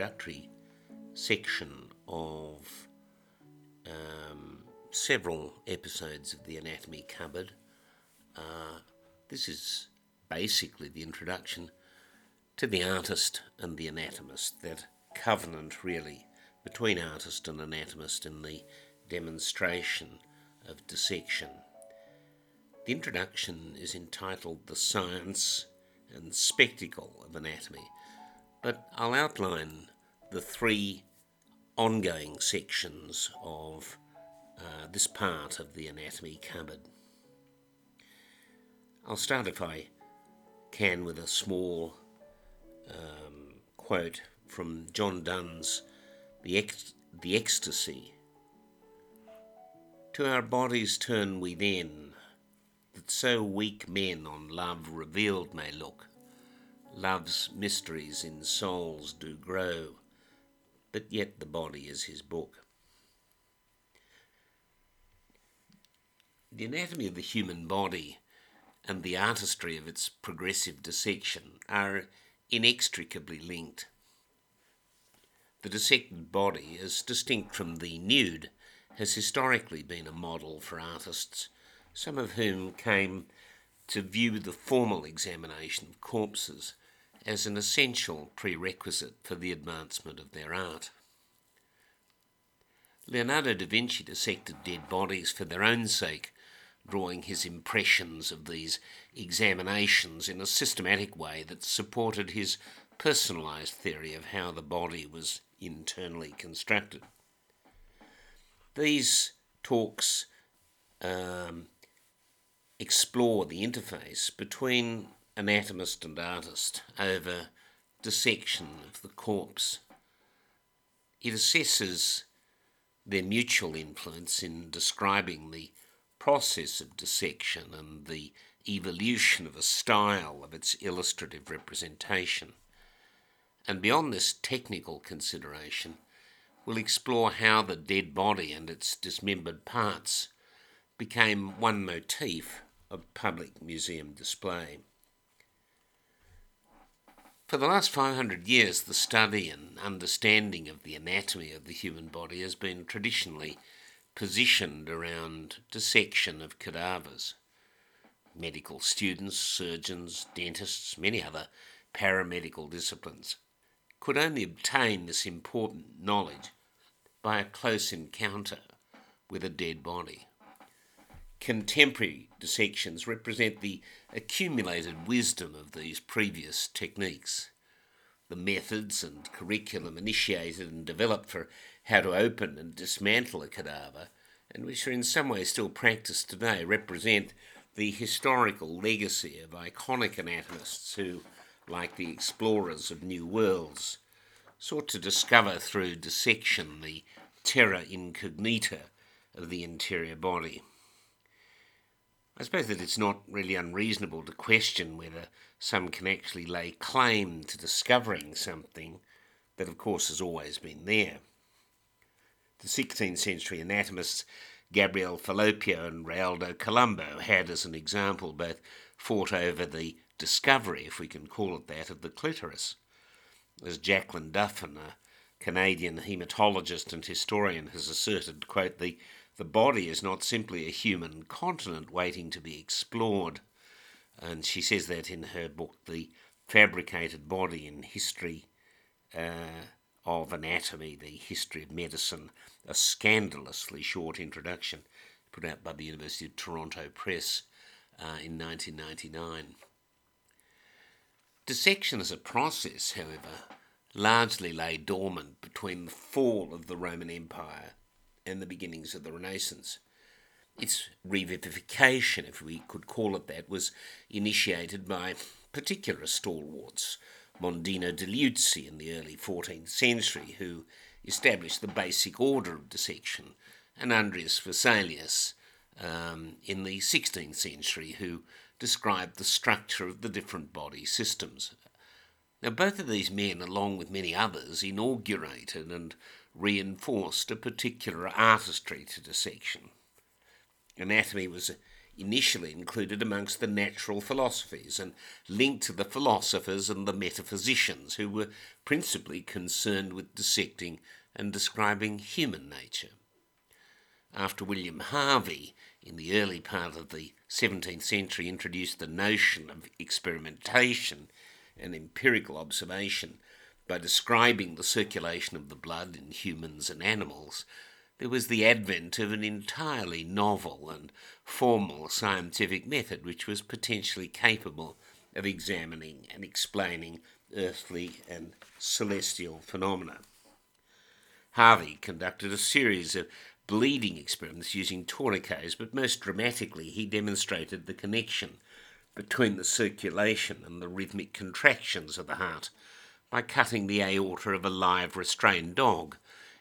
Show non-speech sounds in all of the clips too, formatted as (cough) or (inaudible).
introductory section of um, several episodes of the Anatomy Cupboard. Uh, this is basically the introduction to the artist and the anatomist, that covenant really between artist and anatomist in the demonstration of dissection. The introduction is entitled The Science and Spectacle of Anatomy, but I'll outline the three ongoing sections of uh, this part of the anatomy cupboard. I'll start, if I can, with a small um, quote from John Donne's The, Ex- the Ecstasy. To our bodies turn we then, that so weak men on love revealed may look. Love's mysteries in souls do grow, but yet the body is his book. The anatomy of the human body and the artistry of its progressive dissection are inextricably linked. The dissected body, as distinct from the nude, has historically been a model for artists, some of whom came to view the formal examination of corpses as an essential prerequisite for the advancement of their art. Leonardo da Vinci dissected dead bodies for their own sake, drawing his impressions of these examinations in a systematic way that supported his personalised theory of how the body was internally constructed. These talks um, explore the interface between anatomist and artist over dissection of the corpse. It assesses their mutual influence in describing the process of dissection and the evolution of a style of its illustrative representation. And beyond this technical consideration, we'll explore how the dead body and its dismembered parts became one motif of public museum display. For the last 500 years, the study and understanding of the anatomy of the human body has been traditionally positioned around dissection of cadavers. Medical students, surgeons, dentists, many other paramedical disciplines could only obtain this important knowledge by a close encounter with a dead body. Contemporary dissections represent the accumulated wisdom of these previous techniques. The methods and curriculum initiated and developed for how to open and dismantle a cadaver, and which are in some way still practiced today, represent the historical legacy of iconic anatomists who, like the explorers of new worlds, sought to discover through dissection the terra incognita of the interior body. I suppose that it's not really unreasonable to question whether some can actually lay claim to discovering something that, of course, has always been there. The 16th century anatomists Gabriel Falloppio and Realdo Colombo had, as an example, both fought over the discovery, if we can call it that, of the clitoris. As Jacalyn Duffin, a Canadian hematologist and historian, has asserted, quote, the the body is not simply a human continent waiting to be explored. And she says that in her book, The Fabricated Body in History uh, of Anatomy, The History of Medicine, a scandalously short introduction put out by the University of Toronto Press uh, in 1999. Dissection as a process, however, largely lay dormant between the fall of the Roman Empire and the beginnings of the Renaissance. Its revivification, if we could call it that, was initiated by particular stalwarts, Mondino de Liuzzi in the early 14th century, who established the basic order of dissection, and Andreas Vesalius um, in the 16th century, who described the structure of the different body systems. Now, both of these men, along with many others, inaugurated and reinforced a particular artistry to dissection. Anatomy was initially included amongst the natural philosophies and linked to the philosophers and the metaphysicians who were principally concerned with dissecting and describing human nature. After William Harvey, in the early part of the 17th century, introduced the notion of experimentation and empirical observation by describing the circulation of the blood in humans and animals, there was the advent of an entirely novel and formal scientific method which was potentially capable of examining and explaining earthly and celestial phenomena. Harvey conducted a series of bleeding experiments using tourniquets, but most dramatically, he demonstrated the connection between the circulation and the rhythmic contractions of the heart by cutting the aorta of a live restrained dog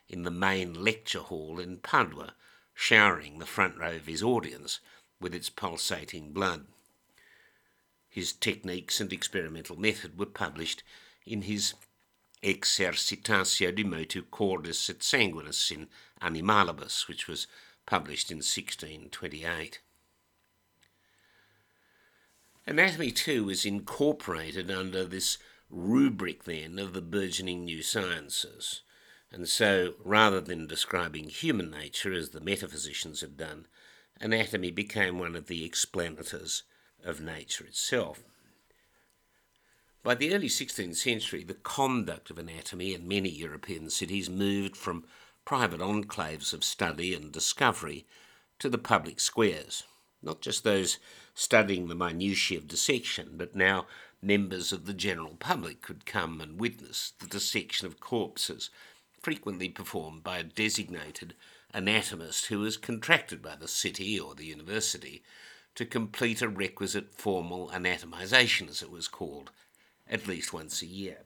in the main lecture hall in Padua, showering the front row of his audience with its pulsating blood. His techniques and experimental method were published in his Exercitatio de motu cordis et sanguinis in Animalibus, which was published in 1628. Anatomy, too, was incorporated under this rubric then of the burgeoning new sciences. And so, rather than describing human nature as the metaphysicians had done, anatomy became one of the explanators of nature itself. By the early 16th century, the conduct of anatomy in many European cities moved from private enclaves of study and discovery to the public squares. Not just those studying the minutiae of dissection, but now members of the general public could come and witness the dissection of corpses frequently performed by a designated anatomist who was contracted by the city or the university to complete a requisite formal anatomization, as it was called, at least once a year.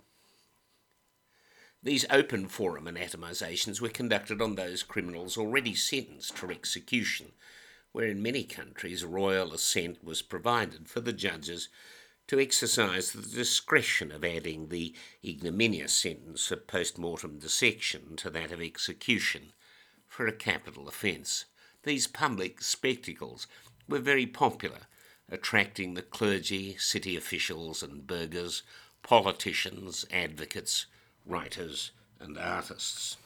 These open forum anatomizations were conducted on those criminals already sentenced for execution, where in many countries royal assent was provided for the judges to exercise the discretion of adding the ignominious sentence of post mortem dissection to that of execution for a capital offence. These public spectacles were very popular, attracting the clergy, city officials and burghers, politicians, advocates, writers, and artists.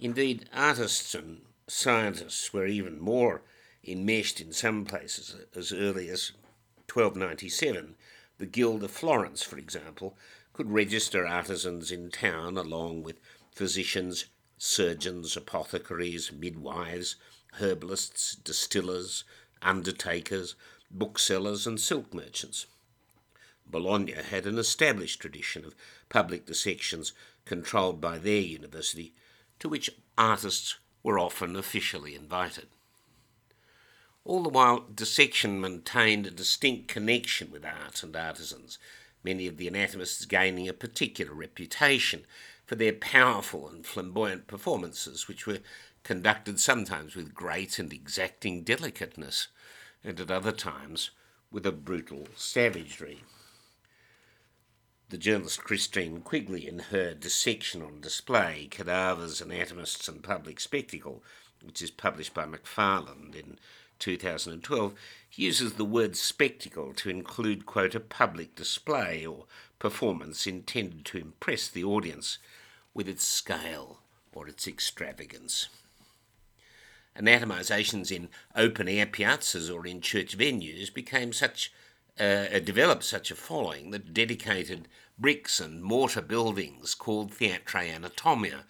Indeed, artists and scientists were even more enmeshed in some places as early as 1297, the Guild of Florence, for example, could register artisans in town along with physicians, surgeons, apothecaries, midwives, herbalists, distillers, undertakers, booksellers, and silk merchants. Bologna had an established tradition of public dissections controlled by their university, to which artists were often officially invited. All the while, dissection maintained a distinct connection with art and artisans, many of the anatomists gaining a particular reputation for their powerful and flamboyant performances, which were conducted sometimes with great and exacting delicateness, and at other times with a brutal savagery. The journalist Christine Quigley, in her Dissection on Display Cadavers, Anatomists, and Public Spectacle, which is published by McFarland in 2012 uses the word spectacle to include, quote, a public display or performance intended to impress the audience with its scale or its extravagance. Anatomizations in open air piazzas or in church venues became such uh, developed such a following that dedicated bricks and mortar buildings called theatrae anatomia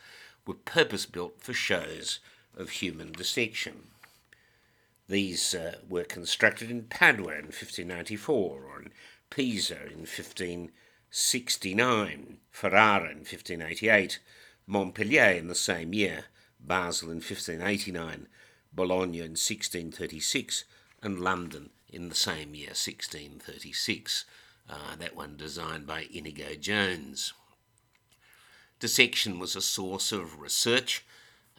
were purpose built for shows of human dissection. These uh, were constructed in Padua in 1594 or in Pisa in 1569, Ferrara in 1588, Montpellier in the same year, Basel in 1589, Bologna in 1636, and London in the same year, 1636. Uh, that one designed by Inigo Jones. Dissection was a source of research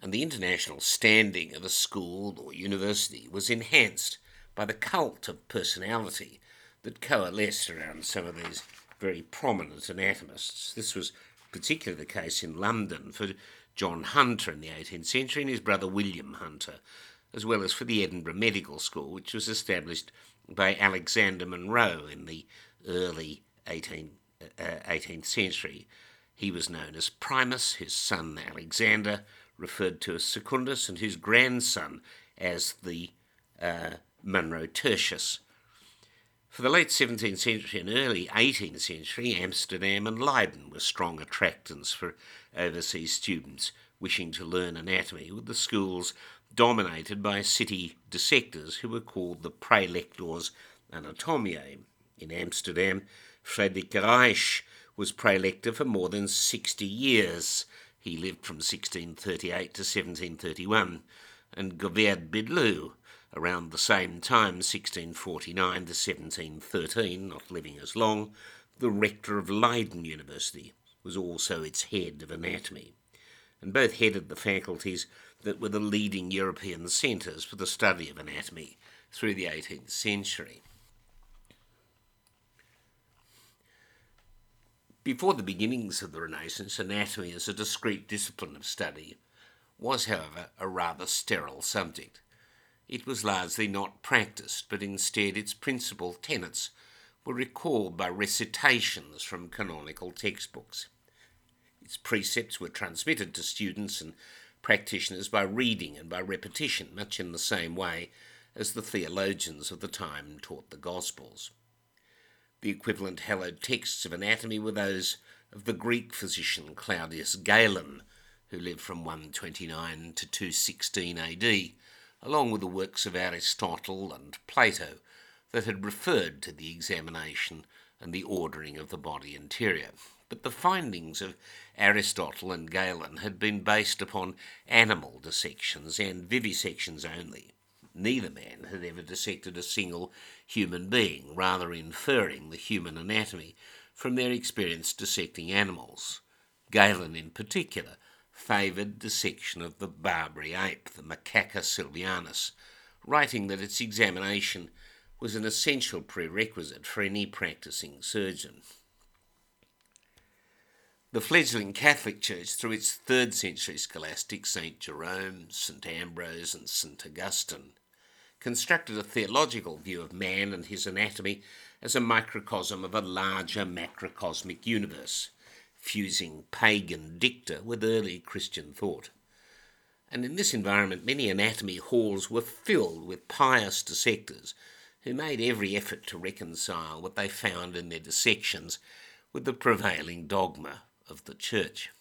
and the international standing of a school or university was enhanced by the cult of personality that coalesced around some of these very prominent anatomists. This was particularly the case in London for John Hunter in the 18th century and his brother William Hunter, as well as for the Edinburgh Medical School, which was established by Alexander Monro in the early 18, uh, 18th century. He was known as Primus, his son Alexander, referred to as Secundus, and his grandson as the uh, Monro Tertius. For the late 17th century and early 18th century, Amsterdam and Leiden were strong attractants for overseas students wishing to learn anatomy, with the schools dominated by city dissectors who were called the praelectors Anatomiae. In Amsterdam, Friedrich Ruysch was praelector for more than 60 years. He lived from 1638 to 1731, and Govert Bidloo around the same time, 1649 to 1713, not living as long, the rector of Leiden University was also its head of anatomy, and both headed the faculties that were the leading European centres for the study of anatomy through the 18th century. Before the beginnings of the Renaissance, anatomy as a discrete discipline of study was, however, a rather sterile subject. It was largely not practiced, but instead its principal tenets were recalled by recitations from canonical textbooks. Its precepts were transmitted to students and practitioners by reading and by repetition, much in the same way as the theologians of the time taught the Gospels. The equivalent hallowed texts of anatomy were those of the Greek physician Claudius Galen, who lived from 129 to 216 AD, along with the works of Aristotle and Plato that had referred to the examination and the ordering of the body interior. But the findings of Aristotle and Galen had been based upon animal dissections and vivisections only. Neither man had ever dissected a single human being, rather inferring the human anatomy from their experience dissecting animals. Galen, in particular, favoured dissection of the Barbary ape, the Macaca sylvanus, writing that its examination was an essential prerequisite for any practicing surgeon. The fledgling Catholic Church, through its third century scholastics, St. Jerome, St. Ambrose, and St. Augustine, constructed a theological view of man and his anatomy as a microcosm of a larger macrocosmic universe, fusing pagan dicta with early Christian thought. And in this environment, many anatomy halls were filled with pious dissectors who made every effort to reconcile what they found in their dissections with the prevailing dogma of the Church.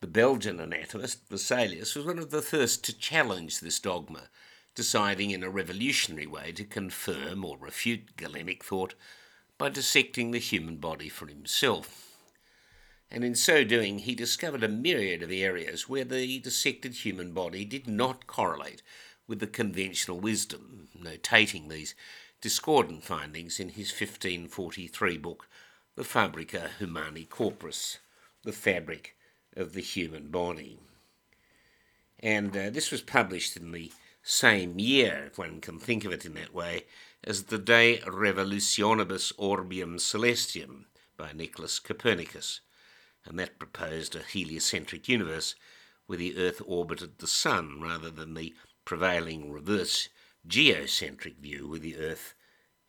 The Belgian anatomist Vesalius was one of the first to challenge this dogma, deciding in a revolutionary way to confirm or refute Galenic thought by dissecting the human body for himself. And in so doing, he discovered a myriad of areas where the dissected human body did not correlate with the conventional wisdom, notating these discordant findings in his 1543 book, the Fabrica Humani Corporis, the fabric of the human body. And uh, this was published in the same year, if one can think of it in that way, as the De Revolutionibus Orbium Celestium by Nicholas Copernicus, and that proposed a heliocentric universe where the Earth orbited the Sun rather than the prevailing reverse geocentric view with the Earth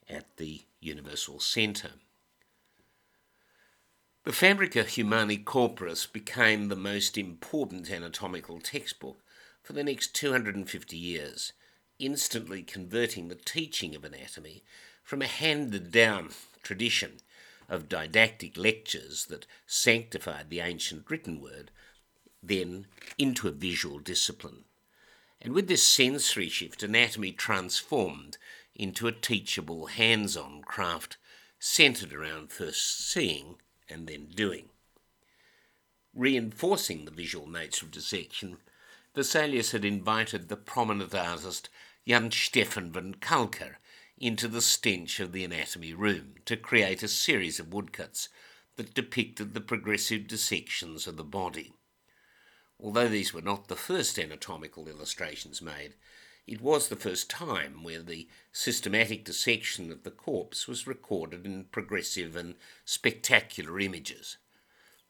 at the universal centre. The Fabrica Humani Corporis became the most important anatomical textbook for the next 250 years, instantly converting the teaching of anatomy from a handed down tradition of didactic lectures that sanctified the ancient written word, then into a visual discipline. And with this sensory shift, anatomy transformed into a teachable hands on craft centred around first seeing and then doing. Reinforcing the visual nature of dissection, Vesalius had invited the prominent artist Jan Stefan van Calcar into the stench of the anatomy room to create a series of woodcuts that depicted the progressive dissections of the body. Although these were not the first anatomical illustrations made, it was the first time where the systematic dissection of the corpse was recorded in progressive and spectacular images.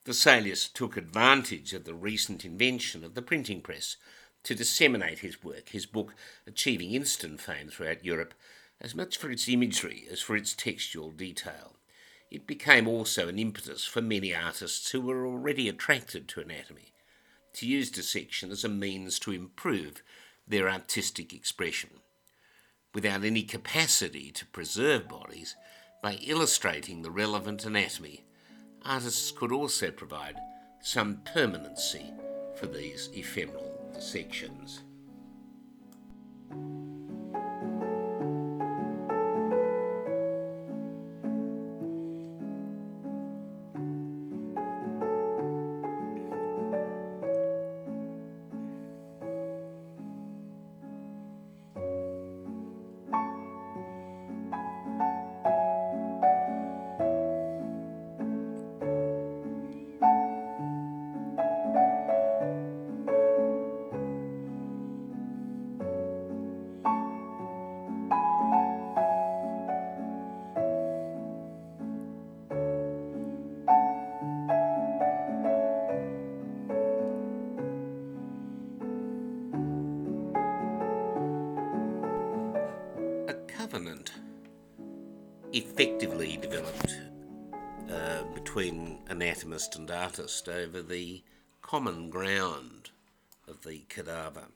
Vesalius took advantage of the recent invention of the printing press to disseminate his work, his book achieving instant fame throughout Europe, as much for its imagery as for its textual detail. It became also an impetus for many artists who were already attracted to anatomy to use dissection as a means to improve their artistic expression. Without any capacity to preserve bodies, by illustrating the relevant anatomy, artists could also provide some permanency for these ephemeral dissections. And artist over the common ground of the cadaver.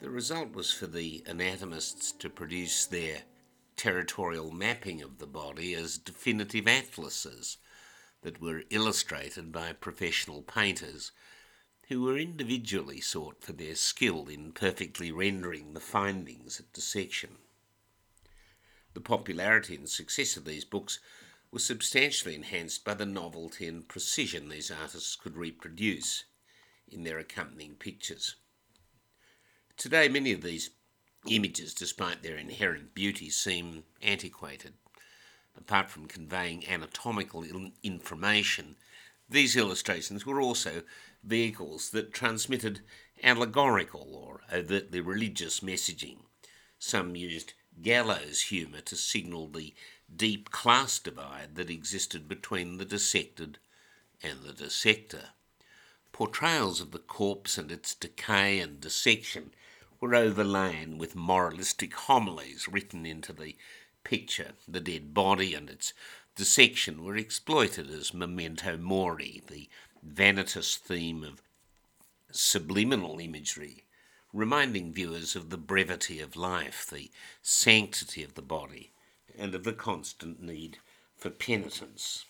The result was for the anatomists to produce their territorial mapping of the body as definitive atlases that were illustrated by professional painters who were individually sought for their skill in perfectly rendering the findings at dissection. The popularity and success of these books was substantially enhanced by the novelty and precision these artists could reproduce in their accompanying pictures. Today, many of these images, despite their inherent beauty, seem antiquated. Apart from conveying anatomical information, these illustrations were also vehicles that transmitted allegorical or overtly religious messaging. Some used gallows humour to signal the deep class divide that existed between the dissected and the dissector. Portrayals of the corpse and its decay and dissection were overlain with moralistic homilies written into the picture. The dead body and its dissection were exploited as memento mori, the vanitous theme of subliminal imagery reminding viewers of the brevity of life, the sanctity of the body, and of the constant need for penitence.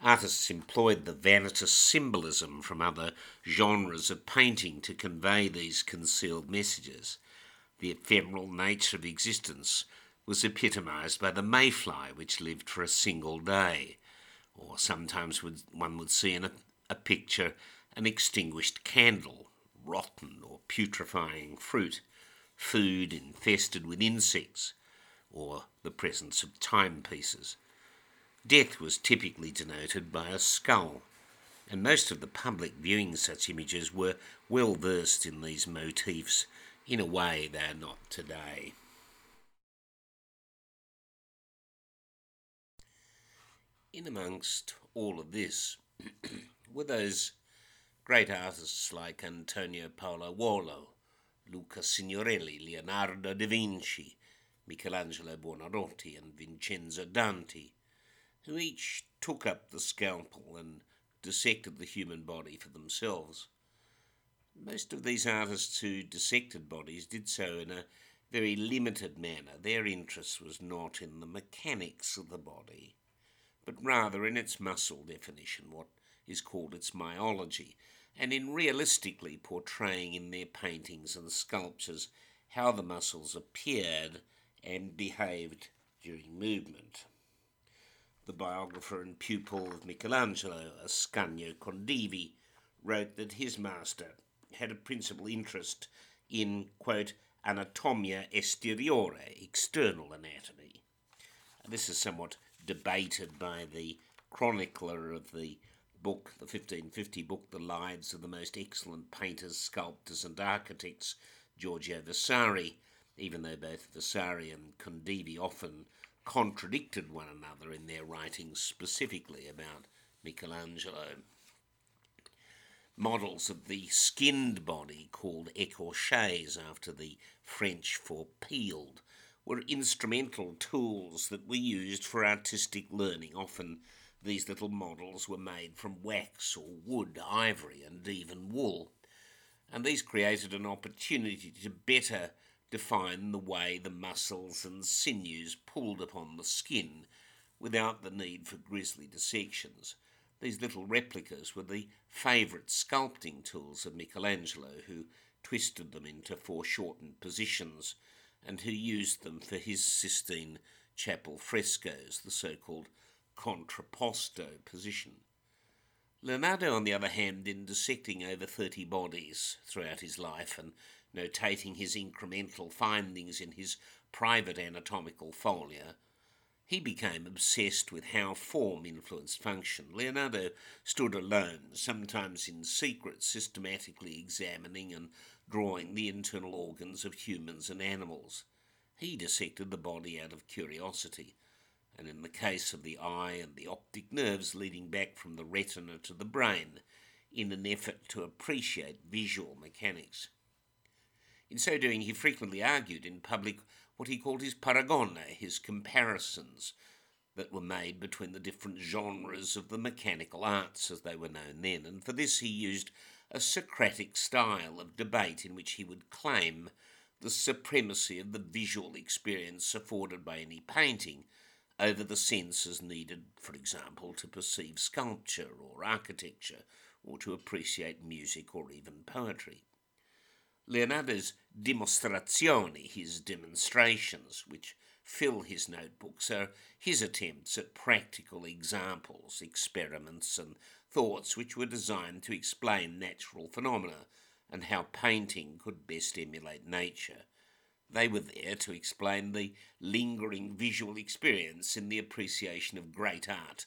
Artists employed the vanitas symbolism from other genres of painting to convey these concealed messages. The ephemeral nature of existence was epitomised by the mayfly, which lived for a single day, or sometimes would, one would see in a, a picture an extinguished candle rotten or putrefying fruit, food infested with insects, or the presence of timepieces. Death was typically denoted by a skull, and most of the public viewing such images were well versed in these motifs in a way they are not today. In amongst all of this (clears throat) were those great artists like Antonio Pollaiuolo, Luca Signorelli, Leonardo da Vinci, Michelangelo Buonarroti, and Vincenzo Danti, who each took up the scalpel and dissected the human body for themselves. Most of these artists who dissected bodies did so in a very limited manner. Their interest was not in the mechanics of the body, but rather in its muscle definition, what is called its myology, and in realistically portraying in their paintings and sculptures how the muscles appeared and behaved during movement. The biographer and pupil of Michelangelo, Ascanio Condivi, wrote that his master had a principal interest in, quote, anatomia esteriore, external anatomy. This is somewhat debated by the chronicler of the book, the 1550 book, The Lives of the Most Excellent Painters, Sculptors and Architects, Giorgio Vasari, even though both Vasari and Condivi often contradicted one another in their writings specifically about Michelangelo. models of the skinned body called écorchés after the French for peeled were instrumental tools that were used for artistic learning. Often these little models were made from wax or wood, ivory, and even wool. And these created an opportunity to better define the way the muscles and sinews pulled upon the skin without the need for grisly dissections. These little replicas were the favourite sculpting tools of Michelangelo, who twisted them into foreshortened positions and who used them for his Sistine Chapel frescoes, the so called contrapposto position. Leonardo, on the other hand, in dissecting over 30 bodies throughout his life and notating his incremental findings in his private anatomical folio, he became obsessed with how form influenced function. Leonardo stood alone, sometimes in secret, systematically examining and drawing the internal organs of humans and animals. He dissected the body out of curiosity, and in the case of the eye and the optic nerves leading back from the retina to the brain, in an effort to appreciate visual mechanics. In so doing, he frequently argued in public what he called his paragone, his comparisons that were made between the different genres of the mechanical arts as they were known then, and for this he used a Socratic style of debate in which he would claim the supremacy of the visual experience afforded by any painting over the senses needed, for example, to perceive sculpture or architecture or to appreciate music or even poetry. Leonardo's dimostrazioni, his demonstrations, which fill his notebooks, are his attempts at practical examples, experiments, and thoughts which were designed to explain natural phenomena and how painting could best emulate nature. They were there to explain the lingering visual experience in the appreciation of great art,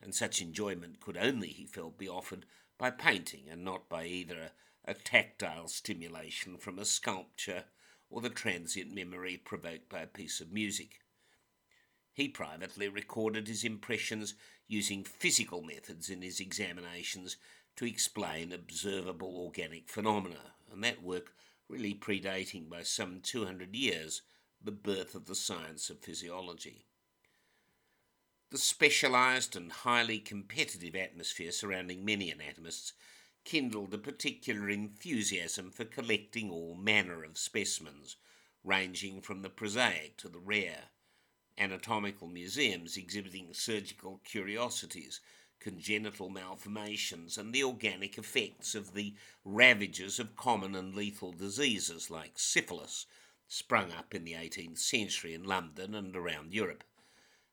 and such enjoyment could only, he felt, be offered by painting and not by either a tactile stimulation from a sculpture, or the transient memory provoked by a piece of music. He privately recorded his impressions using physical methods in his examinations to explain observable organic phenomena, and that work really predating by some 200 years the birth of the science of physiology. The specialised and highly competitive atmosphere surrounding many anatomists kindled a particular enthusiasm for collecting all manner of specimens, ranging from the prosaic to the rare. Anatomical museums exhibiting surgical curiosities, congenital malformations, and the organic effects of the ravages of common and lethal diseases like syphilis, sprung up in the 18th century in London and around Europe.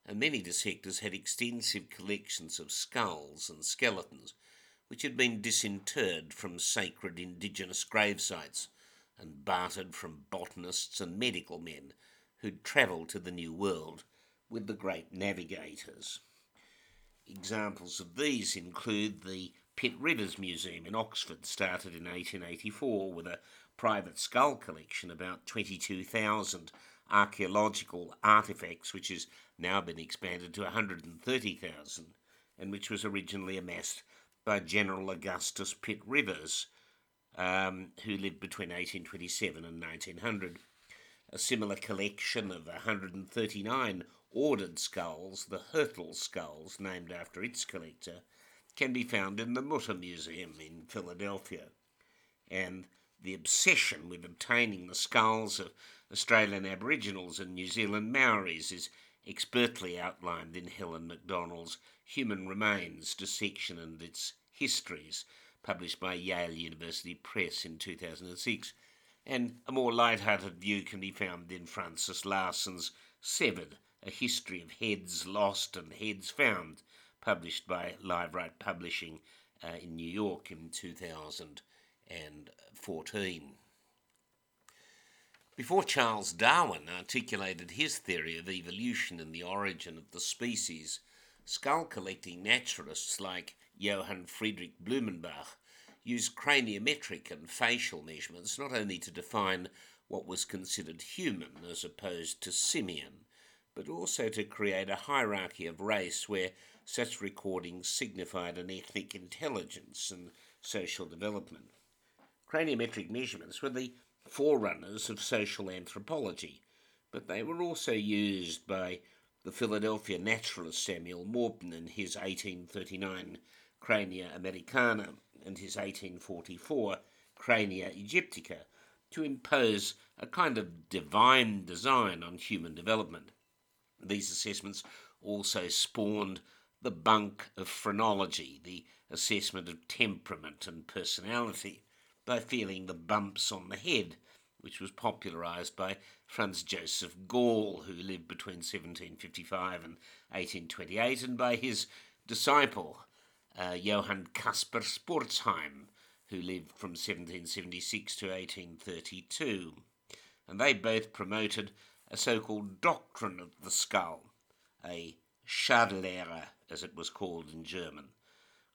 And many dissectors had extensive collections of skulls and skeletons which had been disinterred from sacred indigenous grave sites and bartered from botanists and medical men who'd travelled to the New World with the great navigators. Examples of these include the Pitt Rivers Museum in Oxford, started in 1884 with a private skull collection, about 22,000 archaeological artefacts, which has now been expanded to 130,000, and which was originally amassed by General Augustus Pitt Rivers, um, who lived between 1827 and 1900. A similar collection of 139 ordered skulls, the Hyrtl skulls, named after its collector, can be found in the Mutter Museum in Philadelphia. And the obsession with obtaining the skulls of Australian Aboriginals and New Zealand Maoris is expertly outlined in Helen Macdonald's Human Remains Dissection and Its Histories, published by Yale University Press in 2006. And a more light-hearted view can be found in Frances Larson's Severed, A History of Heads Lost and Heads Found, published by Liveright Publishing uh, in New York in 2014. Before Charles Darwin articulated his theory of evolution and the origin of the species, skull collecting naturalists like Johann Friedrich Blumenbach used craniometric and facial measurements not only to define what was considered human as opposed to simian, but also to create a hierarchy of race where such recordings signified an ethnic intelligence and social development. Craniometric measurements were the forerunners of social anthropology, but they were also used by the Philadelphia naturalist Samuel Morton in his 1839 Crania Americana and his 1844 Crania Egyptica to impose a kind of divine design on human development. These assessments also spawned the bunk of phrenology, the assessment of temperament and personality, by feeling the bumps on the head, which was popularised by Franz Joseph Gall, who lived between 1755 and 1828, and by his disciple, uh, Johann Caspar Spurzheim, who lived from 1776 to 1832. And they both promoted a so called doctrine of the skull, a Schadellehre, as it was called in German.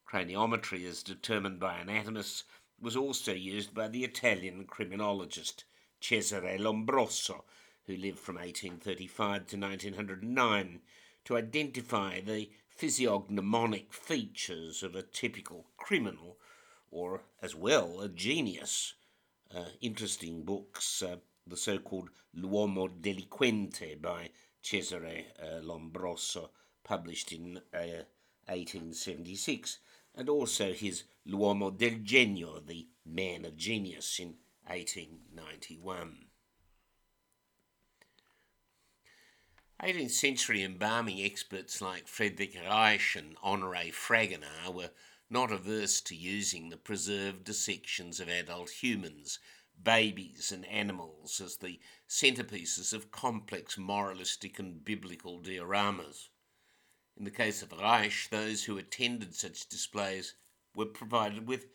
Craniometry, as determined by anatomists, was also used by the Italian criminologist Cesare Lombroso, who lived from 1835 to 1909, to identify the physiognomonic features of a typical criminal, or as well a genius. Uh, interesting books, uh, the so called L'Uomo Delinquente by Cesare uh, Lombroso, published in 1876, uh, and also his L'Uomo del Genio, the Man of Genius, in 1891. 18th century embalming experts like Friedrich Ruysch and Honoré Fragonard were not averse to using the preserved dissections of adult humans, babies, and animals as the centerpieces of complex moralistic and biblical dioramas. In the case of Ruysch, those who attended such displays were provided with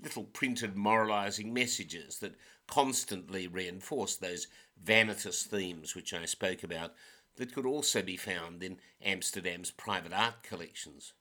little printed moralizing messages that constantly reinforced those vanitous themes which I spoke about that could also be found in Amsterdam's private art collections.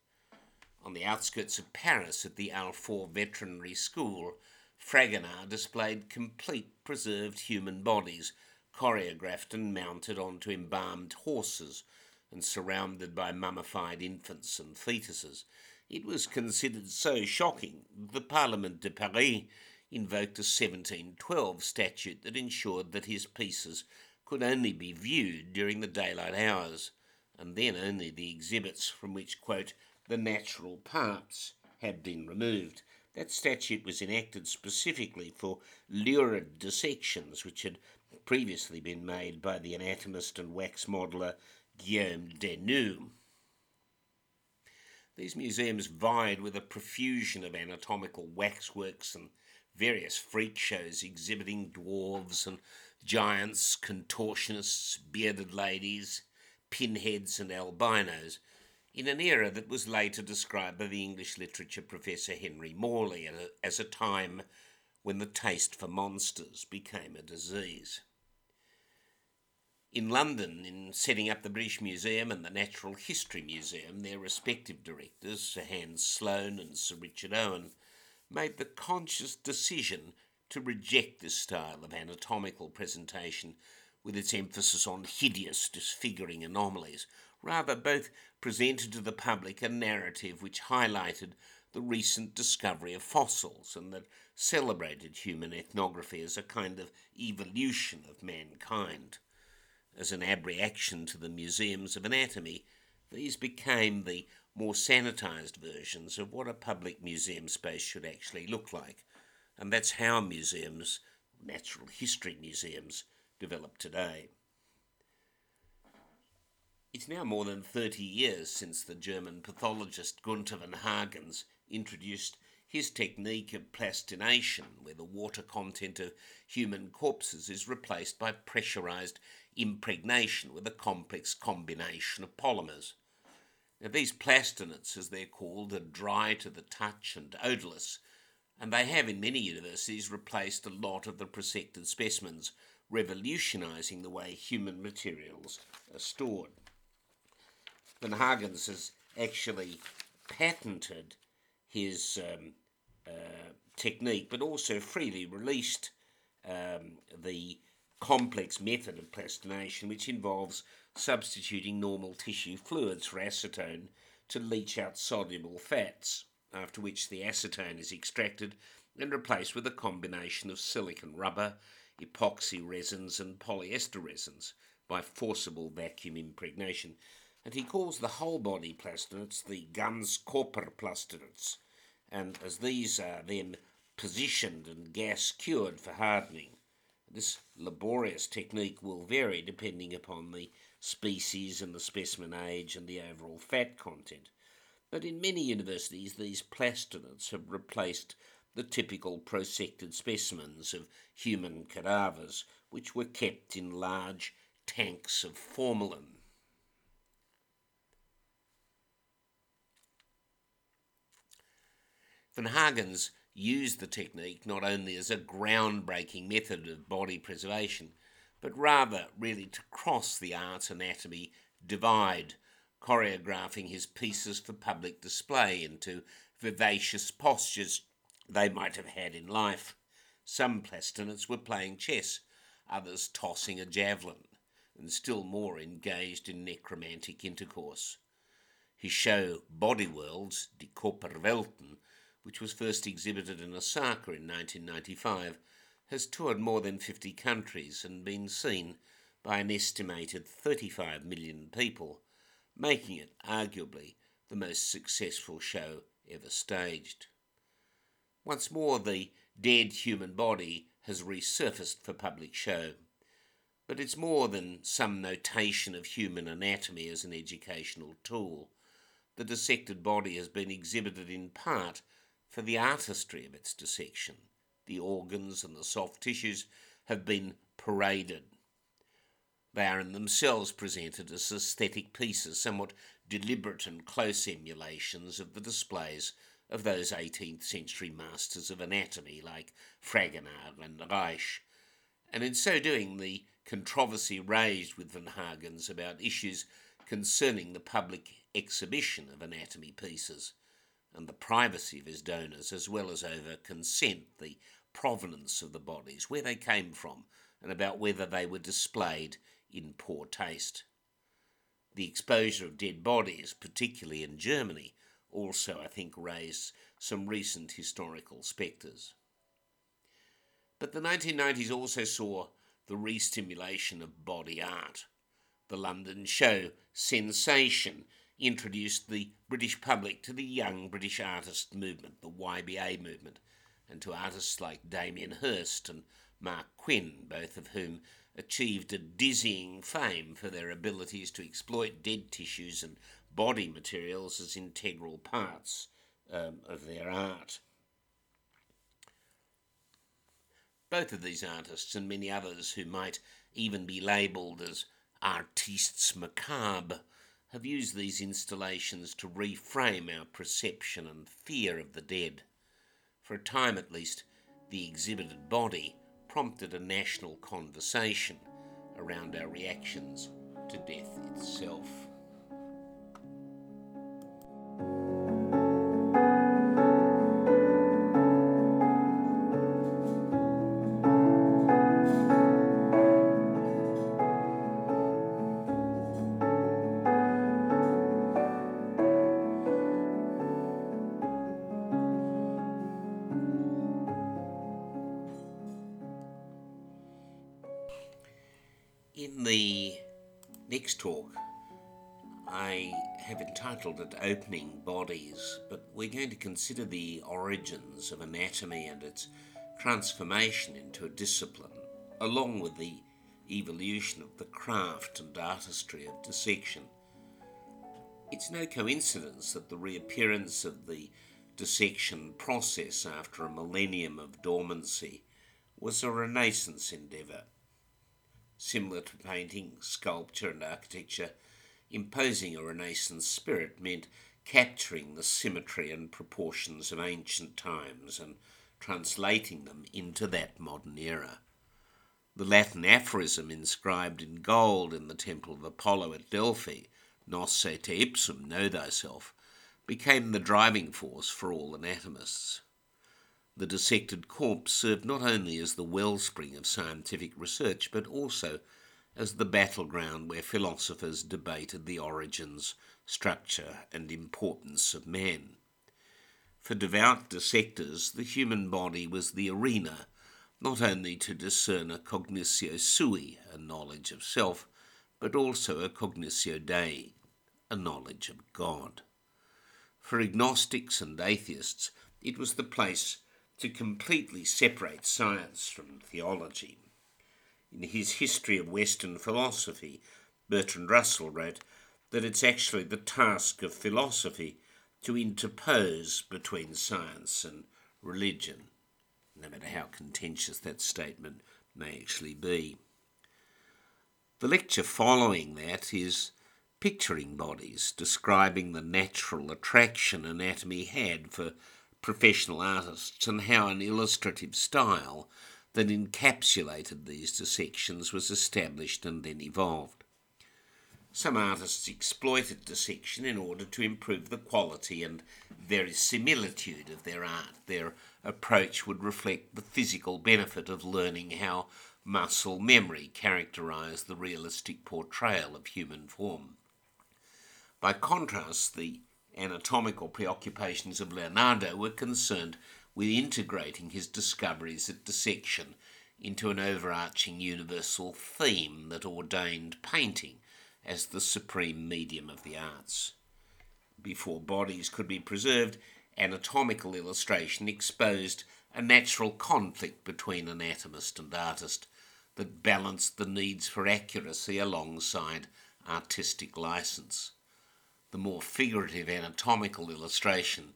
On the outskirts of Paris at the Alfort Veterinary School, Fragonard displayed complete preserved human bodies, choreographed and mounted onto embalmed horses and surrounded by mummified infants and fetuses. It was considered so shocking that the Parlement de Paris invoked a 1712 statute that ensured that his pieces could only be viewed during the daylight hours, and then only the exhibits from which, quote, the natural parts had been removed. That statute was enacted specifically for lurid dissections which had previously been made by the anatomist and wax modeller Guillaume Desnoues. These museums vied with a profusion of anatomical waxworks and various freak shows exhibiting dwarves and giants, contortionists, bearded ladies, pinheads, and albinos, in an era that was later described by the English literature professor Henry Morley as a time when the taste for monsters became a disease. In London, in setting up the British Museum and the Natural History Museum, their respective directors, Sir Hans Sloane and Sir Richard Owen, made the conscious decision to reject this style of anatomical presentation with its emphasis on hideous, disfiguring anomalies. Rather, both presented to the public a narrative which highlighted the recent discovery of fossils and that celebrated human ethnography as a kind of evolution of mankind. As an abreaction to the museums of anatomy, these became the more sanitised versions of what a public museum space should actually look like. And that's how museums, natural history museums, develop today. It's now more than 30 years since the German pathologist Gunther von Hagens introduced his technique of plastination, where the water content of human corpses is replaced by pressurized impregnation with a complex combination of polymers. Now, these plastinates, as they're called, are dry to the touch and odourless, and they have in many universities replaced a lot of the prosected specimens, revolutionising the way human materials are stored. Van Hagens has actually patented his um, uh, technique, but also freely released um, the complex method of plastination, which involves substituting normal tissue fluids for acetone to leach out soluble fats, after which the acetone is extracted and replaced with a combination of silicone rubber, epoxy resins, and polyester resins by forcible vacuum impregnation. And he calls the whole body plastinates the Ganzkörperplastinates. And as these are then positioned and gas cured for hardening, this laborious technique will vary depending upon the species and the specimen age and the overall fat content. But in many universities, these plastinates have replaced the typical prosected specimens of human cadavers, which were kept in large tanks of formalin. von Hagens used the technique not only as a groundbreaking method of body preservation, but rather really to cross the art anatomy divide, choreographing his pieces for public display into vivacious postures they might have had in life. Some plastinates were playing chess, others tossing a javelin, and still more engaged in necromantic intercourse. His show Body Worlds, Die Körperwelten, which was first exhibited in Osaka in 1995, has toured more than 50 countries and been seen by an estimated 35 million people, making it arguably the most successful show ever staged. Once more, the dead human body has resurfaced for public show. But it's more than some notation of human anatomy as an educational tool. The dissected body has been exhibited in part for the artistry of its dissection. The organs and the soft tissues have been paraded. They are in themselves presented as aesthetic pieces, somewhat deliberate and close emulations of the displays of those 18th century masters of anatomy like Fragonard and Ruysch, and in so doing the controversy raised with von Hagens about issues concerning the public exhibition of anatomy pieces and the privacy of his donors, as well as over consent, the provenance of the bodies, where they came from, and about whether they were displayed in poor taste. The exposure of dead bodies, particularly in Germany, also, I think, raised some recent historical spectres. But the 1990s also saw the re-stimulation of body art. The London show Sensation introduced the British public to the young British artist movement, the YBA movement, and to artists like Damien Hirst and Marc Quinn, both of whom achieved a dizzying fame for their abilities to exploit dead tissues and body materials as integral parts um, of their art. Both of these artists and many others who might even be labelled as artistes macabre have used these installations to reframe our perception and fear of the dead. For a time at least, the exhibited body prompted a national conversation around our reactions to death itself. It Opening Bodies, but we're going to consider the origins of anatomy and its transformation into a discipline, along with the evolution of the craft and artistry of dissection. It's no coincidence that the reappearance of the dissection process after a millennium of dormancy was a Renaissance endeavour similar to painting, sculpture, and architecture, imposing a Renaissance spirit meant capturing the symmetry and proportions of ancient times and translating them into that modern era. The Latin aphorism inscribed in gold in the temple of Apollo at Delphi, Nosce te ipsum, know thyself, became the driving force for all anatomists. The dissected corpse served not only as the wellspring of scientific research, but also as the battleground where philosophers debated the origins, structure, and importance of man. For devout dissectors, the human body was the arena not only to discern a cognitio sui, a knowledge of self, but also a cognitio Dei, a knowledge of God. For agnostics and atheists, it was the place to completely separate science from theology. In his History of Western Philosophy, Bertrand Russell wrote that it's actually the task of philosophy to interpose between science and religion, no matter how contentious that statement may actually be. The lecture following that is Picturing Bodies, describing the natural attraction anatomy had for professional artists and how an illustrative style that encapsulated these dissections was established and then evolved. Some artists exploited dissection in order to improve the quality and verisimilitude of their art. Their approach would reflect the physical benefit of learning how muscle memory characterized the realistic portrayal of human form. By contrast, the anatomical preoccupations of Leonardo were concerned with integrating his discoveries at dissection into an overarching universal theme that ordained painting as the supreme medium of the arts. Before bodies could be preserved, anatomical illustration exposed a natural conflict between anatomist and artist that balanced the needs for accuracy alongside artistic license the more figurative anatomical illustration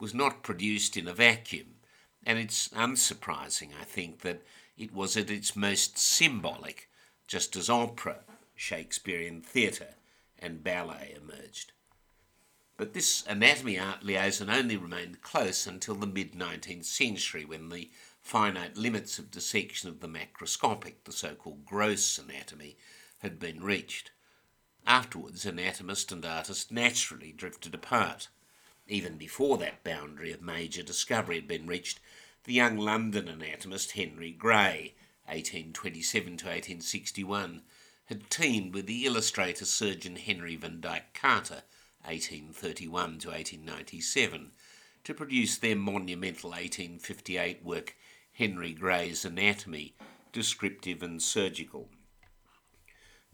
was not produced in a vacuum, and it's unsurprising, I think, that it was at its most symbolic, just as opera, Shakespearean theatre, and ballet emerged. But this anatomy art liaison only remained close until the mid 19th century when the finite limits of dissection of the macroscopic, the so called gross anatomy, had been reached. Afterwards, anatomist and artist naturally drifted apart. Even before that boundary of major discovery had been reached, the young London anatomist Henry Gray, 1827 to 1861, had teamed with the illustrator surgeon Henry Vandyke Carter, 1831 to 1897, to produce their monumental 1858 work, Henry Gray's Anatomy, descriptive and surgical.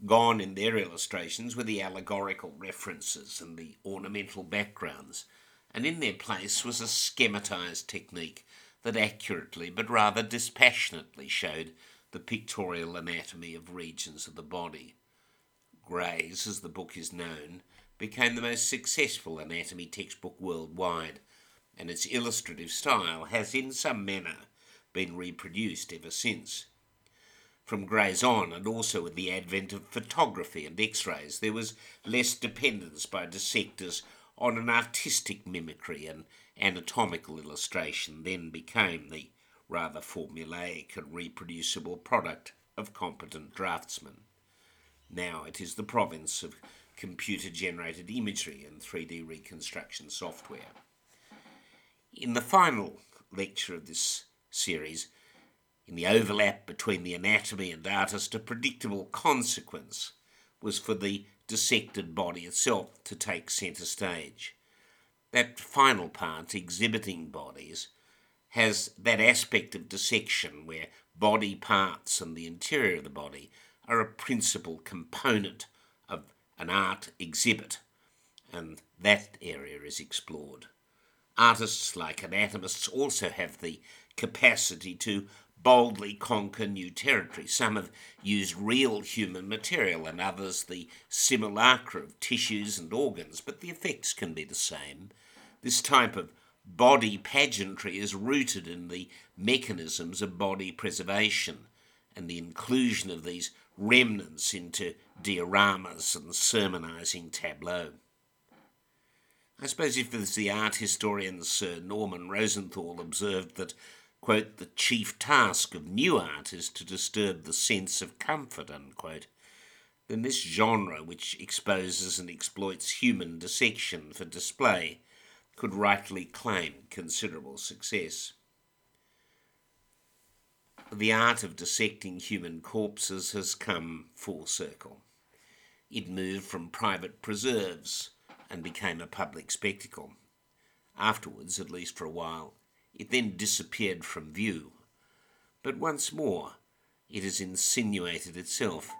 Gone in their illustrations were the allegorical references and the ornamental backgrounds, and in their place was a schematized technique that accurately but rather dispassionately showed the pictorial anatomy of regions of the body. Gray's, as the book is known, became the most successful anatomy textbook worldwide, and its illustrative style has in some manner been reproduced ever since. From Gray's on, and also with the advent of photography and x rays, there was less dependence by dissectors on an artistic mimicry and anatomical illustration, then became the rather formulaic and reproducible product of competent draftsmen. Now it is the province of computer generated imagery and 3D reconstruction software. In the final lecture of this series, in the overlap between the anatomy and artist, a predictable consequence was for the dissected body itself to take centre stage. That final part, exhibiting bodies, has that aspect of dissection where body parts and the interior of the body are a principal component of an art exhibit, and that area is explored. Artists, like anatomists, also have the capacity to boldly conquer new territory. Some have used real human material and others the simulacra of tissues and organs, but the effects can be the same. This type of body pageantry is rooted in the mechanisms of body preservation and the inclusion of these remnants into dioramas and sermonizing tableaux. I suppose if the art historian Sir Norman Rosenthal observed that quote, the chief task of new art is to disturb the sense of comfort, unquote, then this genre, which exposes and exploits human dissection for display, could rightly claim considerable success. The art of dissecting human corpses has come full circle. It moved from private preserves and became a public spectacle. Afterwards, at least for a while, it then disappeared from view. But once more, it has insinuated itself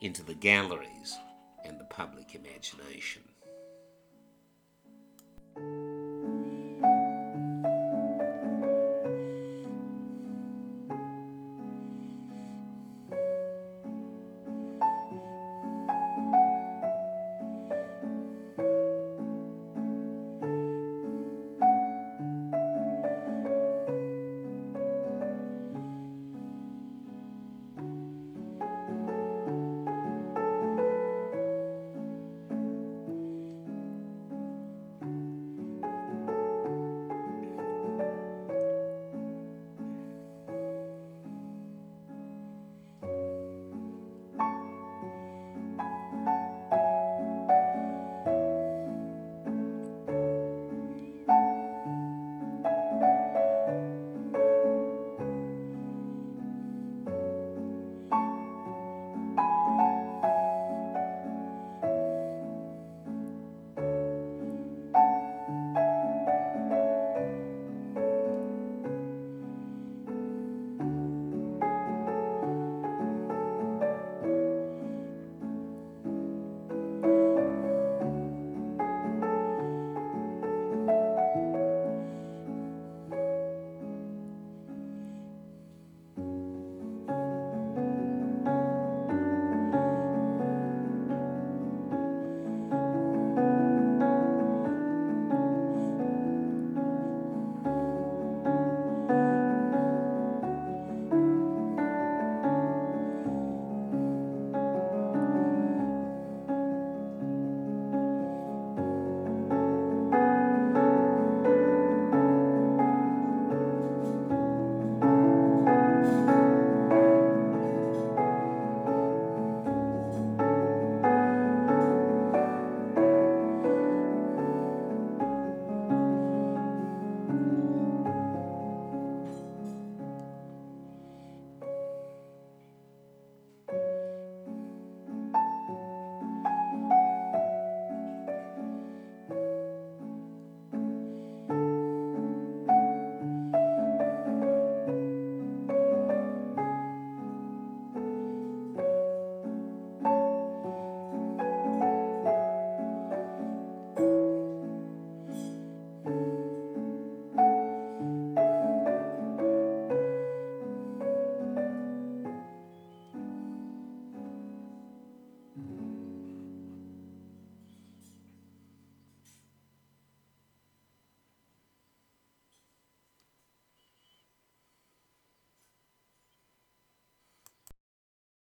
into the galleries and the public imagination.